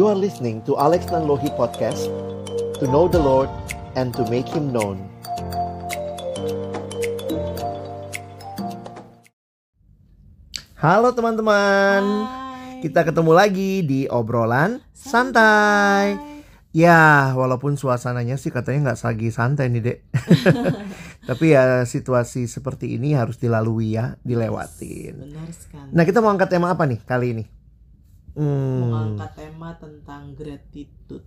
You are listening to Alex Nanlohi Podcast To know the Lord and to make Him known Halo teman-teman. Kita ketemu lagi di obrolan santai Ya, walaupun suasananya sih katanya nggak lagi santai nih dek Tapi ya situasi seperti ini harus dilalui ya, dilewatin Benar sekali. Nah kita mau angkat tema apa nih kali ini? Mau Hmm, tema tentang gratitude,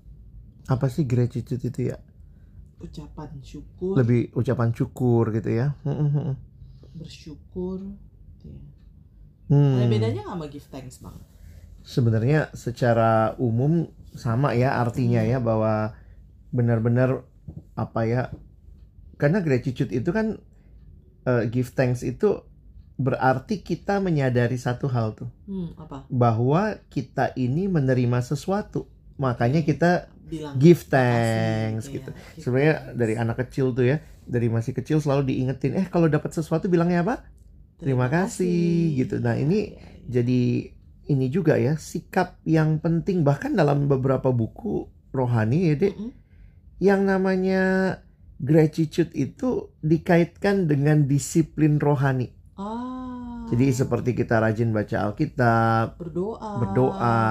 apa sih gratitude itu ya? ucapan syukur, Lebih ucapan syukur gitu ya. Hmm, hmm, hmm. bersyukur. Ya. Hmm, Ada bedanya nggak sama give thanks bang? Sebenarnya secara umum sama ya artinya ya bahwa benar-benar apa ya? Karena gratitude itu kan eh, give thanks itu berarti kita menyadari satu hal tuh Hmm, apa? bahwa kita ini menerima sesuatu. Makanya kita Bilang give thanks ya, gitu. give Sebenarnya thanks. dari anak kecil tuh ya, dari masih kecil selalu diingetin, eh kalau dapat sesuatu bilangnya apa? terima kasih, gitu. Nah, ini Ya, ya, ya. Jadi ini juga ya sikap yang penting bahkan dalam beberapa buku rohani ya dek, Mm-mm. yang namanya gratitude itu dikaitkan dengan disiplin rohani. Ah, Jadi seperti kita rajin baca Alkitab, berdoa, berdoa,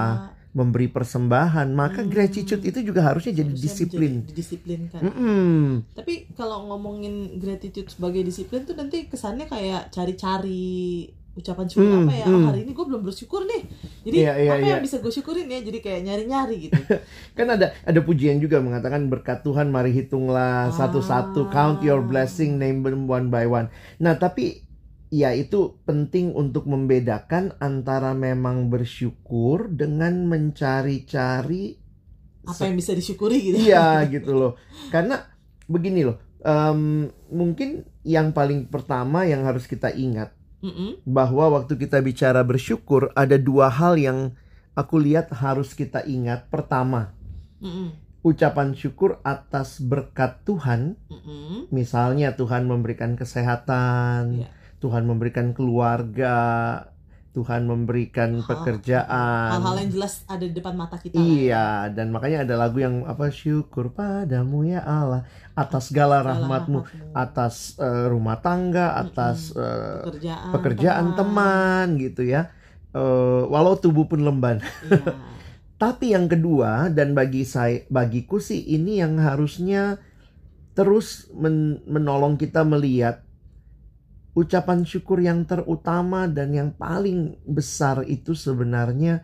memberi persembahan, maka Hmm. gratitude itu juga harusnya jadi Harusnya disiplin. didisiplinkan. Mm-mm. Tapi kalau ngomongin gratitude sebagai disiplin tuh nanti kesannya kayak cari-cari ucapan syukur Hmm, apa ya hmm. Oh, hari ini gue belum bersyukur nih jadi Iya, iya, apa iya. yang bisa gue syukurin ya jadi kayak nyari-nyari gitu Kan ada ada pujian juga mengatakan berkat Tuhan mari hitunglah Ah. satu-satu count your blessing name them one by one. Nah, tapi ya itu penting untuk membedakan antara memang bersyukur dengan mencari-cari apa yang bisa disyukuri gitu Iya gitu loh. Karena begini loh, em, mungkin yang paling pertama yang harus kita ingat Mm-mm. bahwa waktu kita bicara bersyukur ada dua hal yang aku lihat harus kita ingat. Pertama, Mm-mm. ucapan syukur atas berkat Tuhan, Mm-mm. misalnya Tuhan memberikan kesehatan, Iya. Tuhan memberikan keluarga, Tuhan memberikan pekerjaan. hal-hal yang jelas ada di depan mata kita lah ya. Iya, dan makanya ada lagu yang apa syukur padamu ya Allah atas segala Segala rahmatmu, atas eh, rumah tangga, atas eh, pekerjaan pekerjaan teman gitu ya. Eh, walau tubuh pun lemban. Iya. Tapi yang kedua dan bagi saya bagiku sih ini yang harusnya terus men- menolong kita melihat ucapan syukur yang terutama dan yang paling besar itu sebenarnya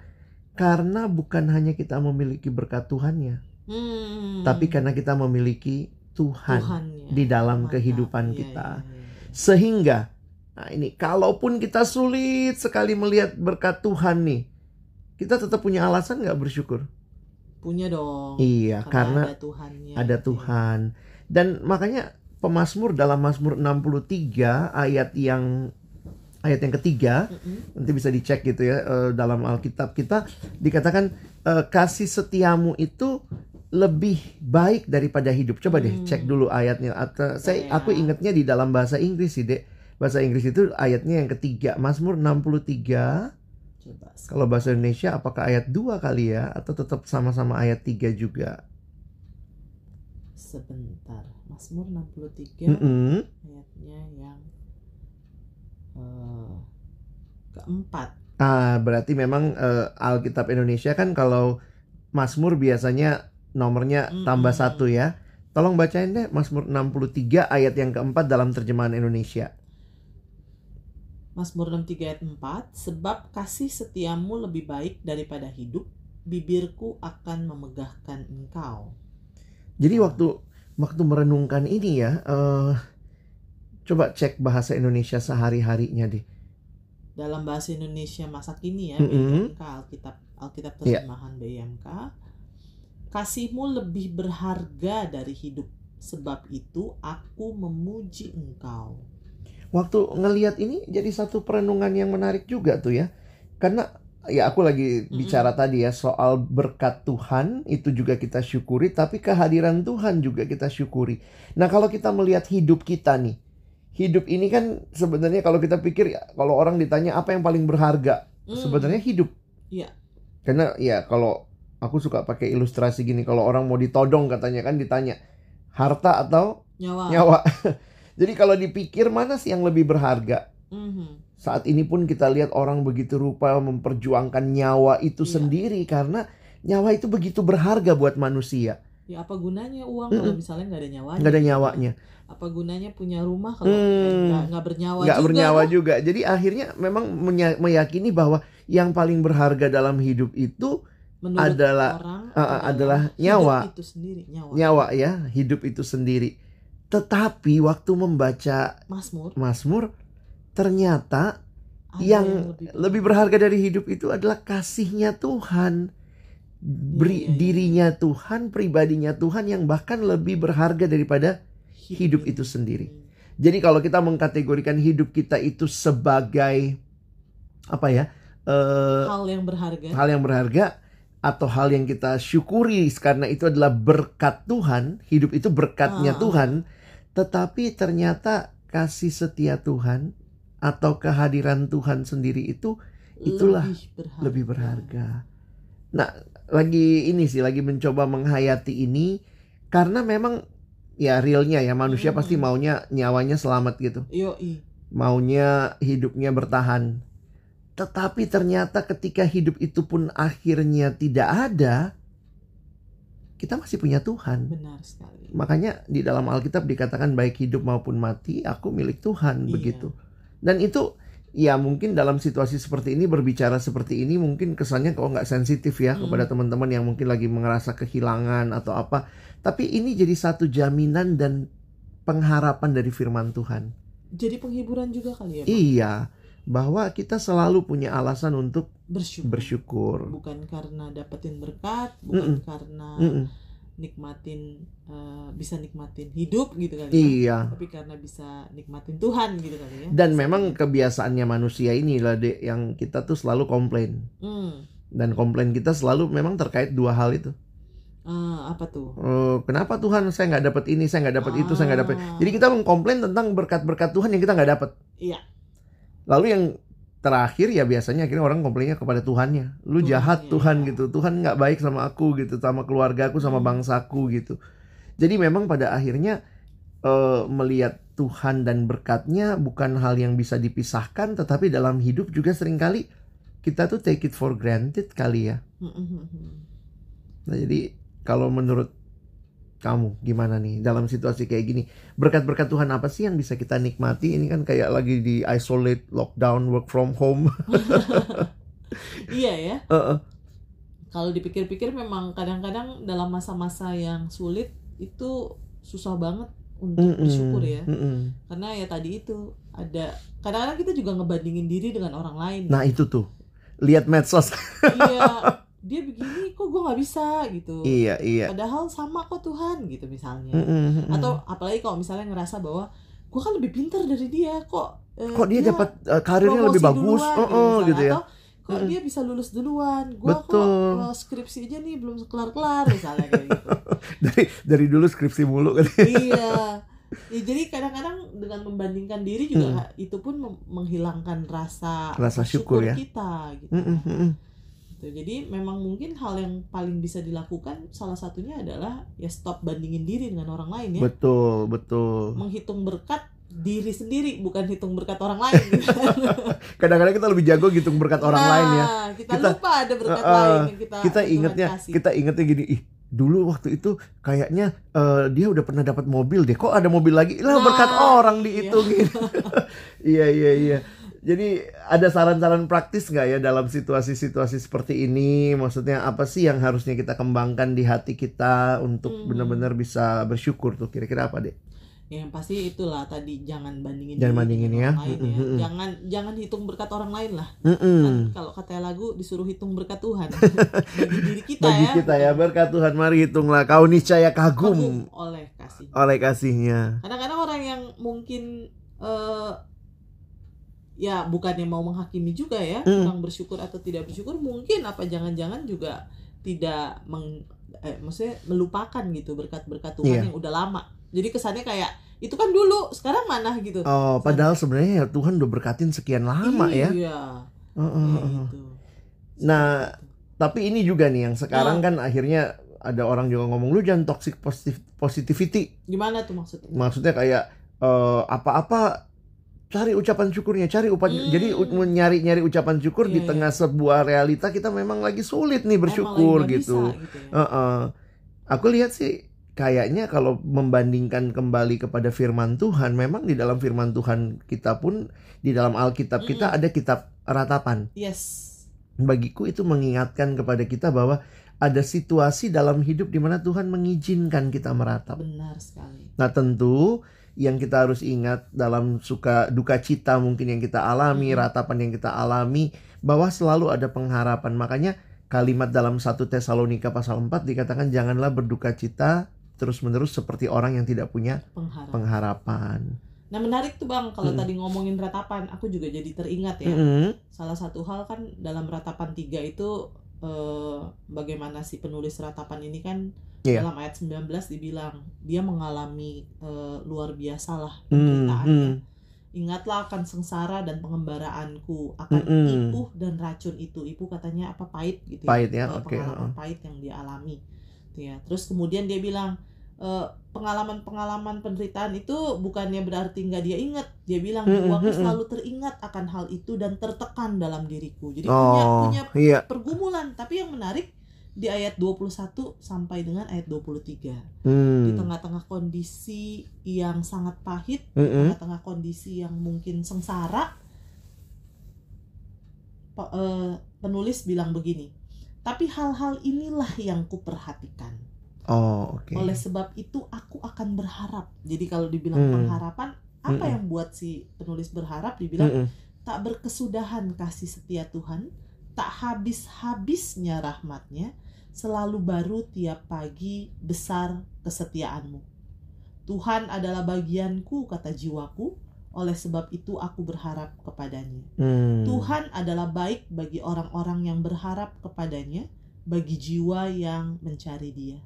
karena bukan hanya kita memiliki berkat Tuhannya, Hmm. tapi karena kita memiliki Tuhan, Tuhannya. di dalam Mantap. kehidupan Iya, kita. iya, iya. Sehingga nah ini kalaupun kita sulit sekali melihat berkat Tuhan nih, kita tetap punya alasan nggak bersyukur? punya dong Iya, karena ada Tuhannya ada ya. Tuhan. Dan makanya pemazmur dalam Mazmur 63 ayat yang ayat yang ketiga Mm-mm. nanti bisa dicek gitu ya eh, dalam Alkitab kita dikatakan eh, kasih setiamu itu lebih baik daripada hidup. Coba deh Hmm. cek dulu ayatnya. Atau saya Ya. aku ingatnya di dalam bahasa Inggris sih, Dek. Bahasa Inggris itu ayatnya yang ketiga, Mazmur 63. coba Kalau bahasa Indonesia apakah ayat 2 kali ya atau tetap sama-sama ayat 3 juga? Sebentar Mazmur 63 Mm-mm. ayatnya yang eh, keempat Ah, berarti memang eh, Alkitab Indonesia kan kalau Mazmur biasanya nomornya Mm-mm. tambah satu ya. Tolong bacain deh Mazmur 63 ayat yang keempat dalam terjemahan Indonesia. Mazmur 63 ayat 4 sebab kasih setiamu lebih baik daripada hidup bibirku akan memegahkan engkau Jadi waktu waktu merenungkan ini ya, eh, coba cek bahasa Indonesia sehari-harinya deh. dalam bahasa Indonesia masa kini ya Mm-mm. BIMK Alkitab Alkitab Iya. terjemahan BIMK kasihmu lebih berharga dari hidup sebab itu aku memuji engkau Waktu ngelihat ini jadi satu perenungan yang menarik juga tuh ya. Karena ya aku lagi bicara tadi ya soal berkat Tuhan itu juga kita syukuri tapi kehadiran Tuhan juga kita syukuri. Nah, kalau kita melihat hidup kita nih. Hidup ini kan sebenarnya kalau kita pikir ya, kalau orang ditanya apa yang paling berharga, Hmm, sebenarnya hidup. Iya. Karena ya kalau aku suka pakai ilustrasi gini kalau orang mau ditodong katanya kan ditanya harta atau Nyawa. nyawa. Jadi kalau dipikir mana sih yang lebih berharga? Mhm. Saat ini pun kita lihat orang begitu rupa memperjuangkan nyawa itu Iya. sendiri karena nyawa itu begitu berharga buat manusia. Ya apa gunanya uang kalau misalnya nggak ada nyawanya? Nggak ada nyawanya. Apa gunanya punya rumah kalau nggak nggak bernyawa nggak juga? bernyawa juga. Jadi akhirnya memang meyakini bahwa yang paling berharga dalam hidup itu Menurut adalah orang uh, adalah nyawa. hidup itu sendiri nyawa. nyawa ya, hidup itu sendiri. Tetapi waktu membaca Mazmur Mazmur ternyata ada yang lebih berharga dari hidup itu adalah kasihnya Tuhan. Beri, Iya, iya, iya. dirinya Tuhan, pribadinya Tuhan yang bahkan lebih berharga daripada hidup itu sendiri. Jadi kalau kita mengkategorikan hidup kita itu sebagai apa ya? eh, Hal yang berharga. hal yang berharga atau hal yang kita syukuri karena itu adalah berkat Tuhan, hidup itu berkatnya Ah. Tuhan, tetapi ternyata kasih setia Tuhan atau kehadiran Tuhan sendiri itu itulah lebih berharga. lebih berharga. Nah, lagi ini sih lagi mencoba menghayati ini karena memang ya realnya ya manusia Hmm. pasti maunya nyawanya selamat gitu. Yoi. Maunya hidupnya bertahan. Tetapi ternyata ketika hidup itu pun akhirnya tidak ada, kita masih punya Tuhan. Benar sekali. Makanya di dalam Alkitab dikatakan baik hidup maupun mati, aku milik Tuhan Iya. begitu. Dan itu ya mungkin dalam situasi seperti ini berbicara seperti ini mungkin kesannya kok nggak sensitif ya Hmm. kepada teman-teman yang mungkin lagi merasa kehilangan atau apa. Tapi ini jadi satu jaminan dan pengharapan dari firman Tuhan. Jadi penghiburan juga kali ya, Bang? Iya, bahwa kita selalu punya alasan untuk Bersyukur. bersyukur. Bukan karena dapetin berkat, bukan Mm-mm. karena Mm-mm. Nikmatin eh, bisa nikmatin hidup gitu ya. Iya. Tapi karena bisa nikmatin Tuhan gitu kali ya. Dan memang kebiasaannya manusia inilah dek yang kita tuh selalu komplain. Hmm. Dan komplain kita selalu memang terkait dua hal itu. Ah, apa tuh? Eh, kenapa Tuhan saya nggak dapat ini, saya nggak dapat itu, saya nggak dapat. Ah. Jadi kita mengkomplain tentang berkat-berkat Tuhan yang kita nggak dapat. Iya. Lalu yang terakhir ya biasanya akhirnya orang komplainnya kepada Tuhannya. Lu jahat Tuhan ya. gitu. Tuhan nggak baik sama aku gitu, sama keluargaku, sama Hmm. bangsaku gitu. Jadi memang pada akhirnya eh, melihat Tuhan dan berkatnya bukan hal yang bisa dipisahkan, tetapi dalam hidup juga sering kali kita tuh take it for granted kali ya. Hmm, hmm. Nah, jadi kalau menurut kamu gimana nih dalam situasi kayak gini? Berkat-berkat Tuhan apa sih yang bisa kita nikmati? Ini kan kayak lagi di isolate, lockdown, work from home. Iya ya. Heeh. Kalau dipikir-pikir memang kadang-kadang dalam masa-masa yang sulit itu susah banget untuk Mm-mm. bersyukur ya. Mm-mm. Karena ya tadi itu ada kadang-kadang kita juga ngebandingin diri dengan orang lain. Nah itu tuh lihat medsos. iya, dia begini kok gue nggak bisa gitu. iya iya. Padahal sama kok Tuhan gitu misalnya. Mm-mm, mm-mm. Atau apalagi kalau misalnya ngerasa bahwa gue kan lebih pintar dari dia kok. eh, kok dia dapat uh, karirnya lebih bagus, duluan, oh, oh, misalnya. gitu ya. Atau kok Mm. dia bisa lulus duluan, gue kok eh, skripsi aja nih belum kelar-kelar misalnya kayak gitu. Dari dari dulu skripsi mulu kan. iya. Ya, jadi kadang-kadang dengan membandingkan diri juga itu pun menghilangkan rasa, Hmm. Rasa syukur ya. kita gitu. Mm-mm, mm-mm. Gitu. Jadi memang mungkin hal yang paling bisa dilakukan salah satunya adalah ya stop bandingin diri dengan orang lain ya. Betul betul. Menghitung berkat diri sendiri bukan hitung berkat orang lain. gitu. Kadang-kadang kita lebih jago ngitung berkat orang Nah, lain ya. Kita, Kita- lupa ada berkat Uh, uh, lain yang kita kita ingetnya kasih. kita ingetnya gini ih dulu waktu itu kayaknya eh, dia udah pernah dapat mobil deh kok ada mobil lagi lah Nah, berkat orang iya. dihitungin iya iya iya jadi ada saran-saran praktis nggak ya dalam situasi-situasi seperti ini maksudnya apa sih yang harusnya kita kembangkan di hati kita untuk Hmm. benar-benar bisa bersyukur tuh kira-kira apa deh Ya, yang pasti itulah tadi jangan bandingin Jangan diri bandingin dengan ya. orang lain ya. Mm, mm, mm. Jangan jangan hitung berkat orang lain lah. Mm-mm. Kan kalau kata lagu disuruh hitung berkat Tuhan bagi diri kita bagi ya. kita ya berkat Tuhan mari hitunglah kau niscaya kagum kagum oleh kasih. oleh kasihnya Kadang-kadang orang yang mungkin eh ya bukannya mau menghakimi juga ya, Mm. kurang bersyukur atau tidak bersyukur, mungkin apa jangan-jangan juga tidak meng eh, maksudnya melupakan gitu berkat-berkat Tuhan Iya. yang udah lama. Jadi kesannya kayak itu kan dulu, sekarang mana gitu. oh padahal sebenarnya ya Tuhan udah berkatin sekian lama ya Iya. Oh, oh, kayak oh. gitu. Nah, tapi ini juga nih yang sekarang Ah. kan akhirnya ada orang juga ngomong lu jangan toxic positivity Gimana tuh maksudnya? maksudnya kayak eh, apa-apa cari ucapan syukurnya cari upan Hmm. jadi nyari nyari ucapan syukur di Iya, iya. tengah sebuah realita kita memang lagi sulit nih Emang bersyukur nggak gitu bisa, gitu ya. Heeh. aku lihat sih kayaknya kalau membandingkan kembali kepada firman Tuhan memang di dalam firman Tuhan kita pun di dalam Alkitab kita Mm-mm. ada kitab ratapan Yes. bagiku itu mengingatkan kepada kita bahwa ada situasi dalam hidup di mana Tuhan mengizinkan kita meratap. Benar sekali. Nah, tentu yang kita harus ingat dalam suka duka cita mungkin yang kita alami, Mm-mm. ratapan yang kita alami bahwa selalu ada pengharapan. Makanya kalimat dalam 1 Tesalonika pasal 4 dikatakan janganlah berduka cita terus-menerus seperti orang yang tidak punya Pengharap. pengharapan. Nah menarik tuh bang, kalau Mm-mm. tadi ngomongin ratapan, aku juga jadi teringat ya. Mm-mm. Salah satu hal kan dalam ratapan tiga itu eh, bagaimana si penulis ratapan ini kan Iya. dalam ayat 19 dibilang dia mengalami eh, luar biasa lah Mm, penderitaannya. mm. Ingatlah akan sengsara dan pengembaraanku, akan Mm-mm. ipuh dan racun itu. Ipuh katanya apa pahit gitu Pahit ya, Eh, oke, Pengalaman heeh. pahit yang dia alami. Gitu ya. Terus kemudian dia bilang pengalaman-pengalaman penderitaan itu bukannya berarti nggak dia ingat. Dia bilang mm-mm. selalu teringat akan hal itu dan tertekan dalam diriku. Jadi punya Oh, punya iya. pergumulan. Tapi yang menarik di ayat 21 sampai dengan ayat 23. Di Hmm. tengah-tengah kondisi yang sangat pahit, Mm-mm. tengah-tengah kondisi yang mungkin sengsara, eh, penulis bilang begini. Tapi hal-hal inilah yang kuperhatikan. Oh, oke. Oleh sebab itu aku akan berharap. Jadi kalau dibilang Hmm. pengharapan, apa Mm-mm. yang buat si penulis berharap? Dibilang Mm-mm. tak berkesudahan kasih setia Tuhan, tak habis-habisnya rahmatnya, selalu baru tiap pagi besar kesetiaanmu. Tuhan adalah bagianku, kata jiwaku, oleh sebab itu aku berharap kepadanya. Hmm. Tuhan adalah baik bagi orang-orang yang berharap kepadanya, bagi jiwa yang mencari dia.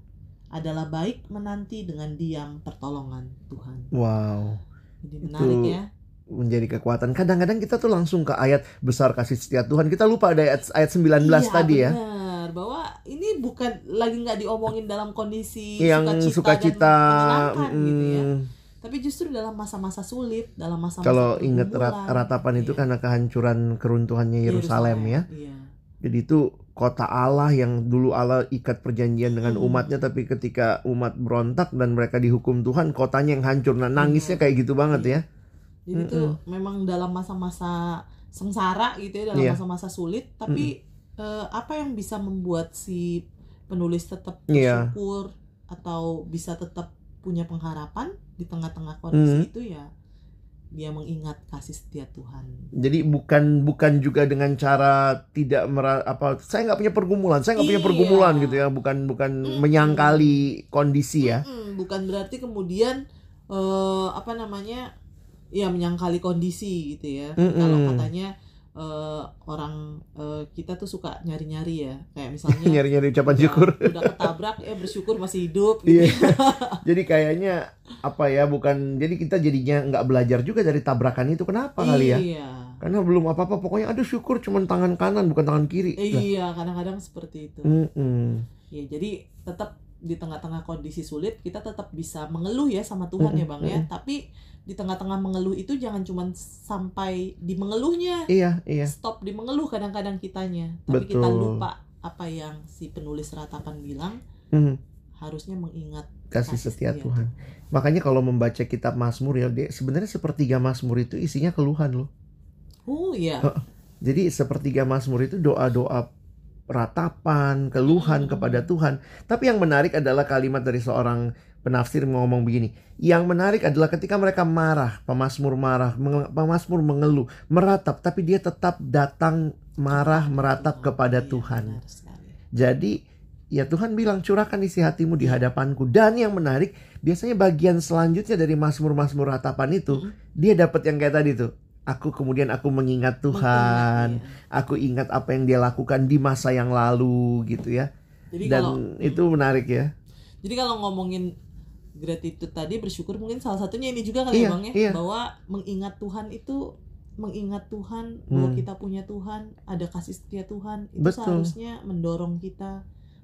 Adalah baik menanti dengan diam pertolongan Tuhan. Wow. Jadi menarik Itu ya. menjadi kekuatan. Kadang-kadang kita tuh langsung ke ayat besar kasih setia Tuhan. Kita lupa ada ayat ayat 19 Iya, tadi ya. benar. Bahwa ini bukan lagi nggak diomongin dalam kondisi Yang sukacita, dan menyenangkan gitu ya. mm, Tapi justru dalam masa-masa sulit, dalam masa-masa Kalau ingat rat- ratapan itu Iya. karena kehancuran keruntuhannya Yerusalem ya. Iya. Jadi itu kota Allah yang dulu Allah ikat perjanjian dengan Hmm. umatnya tapi ketika umat berontak dan mereka dihukum Tuhan kotanya yang hancur. Nah, nangisnya kayak gitu banget ya. Jadi itu memang dalam masa-masa sengsara gitu ya, dalam Iya. masa-masa sulit. Tapi eh, apa yang bisa membuat si penulis tetap Iya. bersyukur atau bisa tetap punya pengharapan di tengah-tengah kondisi Hmm. itu ya dia mengingat kasih setia Tuhan. Jadi bukan bukan juga dengan cara tidak mera apa saya nggak punya pergumulan, saya nggak punya Iya. pergumulan gitu ya, bukan bukan Mm-mm. menyangkali kondisi ya. Mm-mm, bukan berarti kemudian eh, apa namanya ya menyangkali kondisi gitu ya. Mm-mm. Kalau katanya eh, orang eh, kita tuh suka nyari-nyari ya, kayak misalnya Nyari-nyari ucapan udah- syukur. udah ketabrak ya bersyukur masih hidup. Gitu. Iya. jadi kayaknya apa ya bukan jadi kita jadinya nggak belajar juga dari tabrakan itu kenapa kali ya? Iya. Karena belum apa-apa pokoknya aduh syukur cuman tangan kanan bukan tangan kiri. Iya, kadang-kadang seperti itu. mm-mm. Ya, jadi tetap di tengah-tengah kondisi sulit kita tetap bisa mengeluh ya sama Tuhan ya, Bang ya. Tapi di tengah-tengah mengeluh itu jangan cuma sampai di mengeluhnya. Iya, iya. Stop di mengeluh kadang-kadang kitanya. Tapi kita Betul. lupa apa yang si penulis ratapan bilang Mm, harusnya mengingat kasih Kasih setia setia Tuhan. Makanya kalau membaca kitab Mazmur ya, dia sebenarnya sepertiga Mazmur itu isinya keluhan loh. Oh iya. Jadi sepertiga Mazmur itu doa-doa ratapan, keluhan Hmm. kepada Tuhan. Tapi yang menarik adalah kalimat dari seorang penafsir ngomong begini. Yang menarik adalah ketika mereka marah, pemazmur marah, pemazmur mengeluh, meratap, tapi dia tetap datang marah meratap kepada Iya, Tuhan. Jadi ya Tuhan bilang curahkan isi hatimu di hadapanku. Dan yang menarik biasanya bagian selanjutnya dari mazmur-mazmur ratapan itu Mm. dia dapat yang kayak tadi tuh. Aku kemudian aku mengingat Tuhan, Mengingat, iya. aku ingat apa yang dia lakukan di masa yang lalu gitu ya. Jadi Dan kalau itu menarik ya. Jadi kalau ngomongin gratitude tadi bersyukur mungkin salah satunya ini juga kali Iya, ya Bang ya iya. bahwa mengingat Tuhan itu mengingat Tuhan bahwa Hmm. kita punya Tuhan, ada kasih setia Tuhan, itu Betul. seharusnya mendorong kita,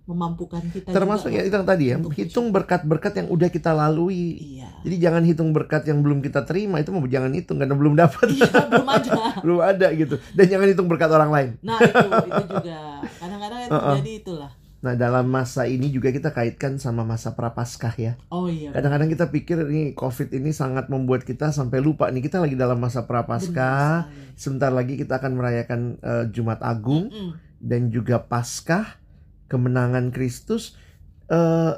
memampukan kita Termasuk ya itu yang tadi ya, hitung berkat-berkat yang udah kita lalui. Iya. Jadi jangan hitung berkat yang belum kita terima itu mau jangan hitung karena belum dapat. Iya, belum ada. belum ada gitu. Dan jangan hitung berkat orang lain. Nah, itu itu juga. Kadang-kadang yang Uh-uh. terjadi itulah. Nah, dalam masa ini juga kita kaitkan sama masa prapaskah ya. Oh iya. Kadang-kadang kita pikir nih Covid ini sangat membuat kita sampai lupa nih kita lagi dalam masa prapaskah. Benar. Sebentar lagi kita akan merayakan eh, Jumat Agung Mm-mm. dan juga Paskah, kemenangan Kristus. Eh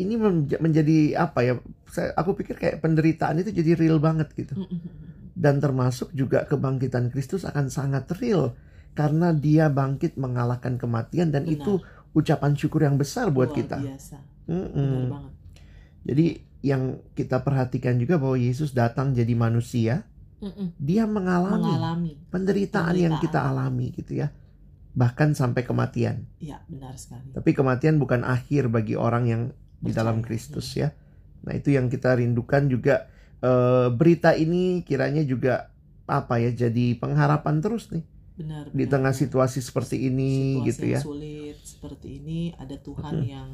ini menja- menjadi apa ya? Saya aku pikir kayak penderitaan itu jadi real banget gitu. Dan termasuk juga kebangkitan Kristus akan sangat real karena dia bangkit mengalahkan kematian dan Benar. itu ucapan syukur yang besar buat Luar kita. biasa. Benar banget. Jadi yang kita perhatikan juga bahwa Yesus datang jadi manusia, Mm-mm. dia mengalami, Mengalami. penderitaan, yang kita alami gitu ya. Bahkan sampai kematian. Iya, benar sekali. Tapi kematian bukan akhir bagi orang yang di dalam Kristus ya. Nah, itu yang kita rindukan juga eh, berita ini kiranya juga apa ya jadi pengharapan terus nih Benar. di benar, tengah benar. situasi seperti ini Situasi gitu yang ya. sulit seperti ini ada Tuhan Mm-mm. yang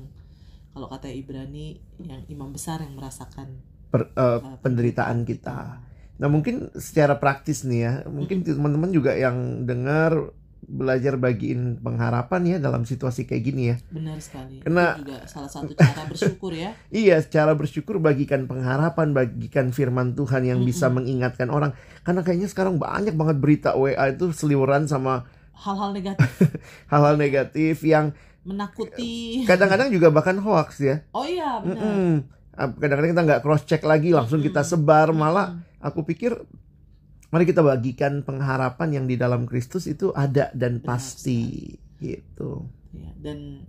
kalau kata Ibrani yang imam besar yang merasakan Per- eh, uh, penderitaan kita. Nah mungkin secara praktis nih ya, mungkin teman-teman juga yang dengar belajar bagiin pengharapan ya dalam situasi kayak gini ya. Benar sekali. Kena- Itu juga salah satu cara bersyukur ya. Iya, secara bersyukur bagikan pengharapan, bagikan firman Tuhan yang bisa Mm-mm. mengingatkan orang. Karena kayaknya sekarang banyak banget berita WA itu seliweran sama Hal-hal negatif hal-hal negatif yang menakuti. kadang-kadang juga bahkan hoax ya. Oh iya, benar. Mm-mm. Ah, Kadang-kadang kita nggak cross check lagi, langsung kita Mm-mm. sebar. Malah aku pikir mari kita bagikan pengharapan yang di dalam Kristus itu ada dan Benar pasti gitu. Ya, dan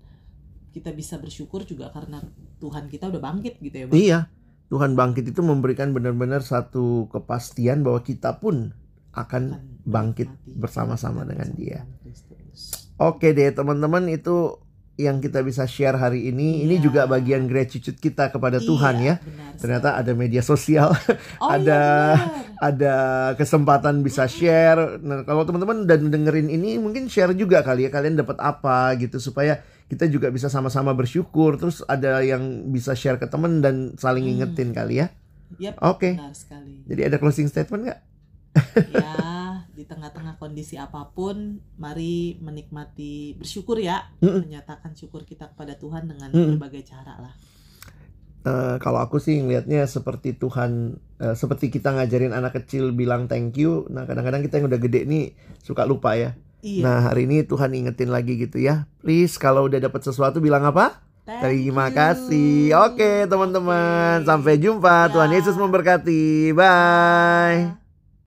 kita bisa bersyukur juga karena Tuhan kita udah bangkit gitu ya, Bang. Iya, Tuhan bangkit itu memberikan benar-benar satu kepastian bahwa kita pun akan Akan bangkit bersama-sama dengan dia. Kristus. Oke deh teman-teman itu yang kita bisa share hari ini. Ini Iya. juga bagian gratitude kita kepada Tuhan Iya, ya. benar Ternyata ada media sosial, oh, ada- iya, benar. ada kesempatan bisa share. Nah, kalau teman-teman udah dengerin ini mungkin share juga kali ya kalian dapat apa gitu supaya kita juga bisa sama-sama bersyukur. Terus ada yang bisa share ke teman dan saling Hmm. ingetin kali ya. Yap, Oke. sekali. Jadi ada closing statement nggak? ya di tengah-tengah kondisi apa pun mari menikmati bersyukur ya Mm-mm. menyatakan syukur kita kepada Tuhan dengan Mm-mm. berbagai cara lah Eh, kalau aku sih ngelihatnya seperti Tuhan, eh, seperti kita ngajarin anak kecil bilang thank you. Nah kadang-kadang kita yang udah gede nih suka lupa ya. iya Nah hari ini Tuhan ingetin lagi gitu ya. Please kalau udah dapat sesuatu bilang apa? Thank Terima you. kasih. Oke teman-teman, Oke. sampai jumpa. Tuhan Ya. Yesus memberkati. Bye.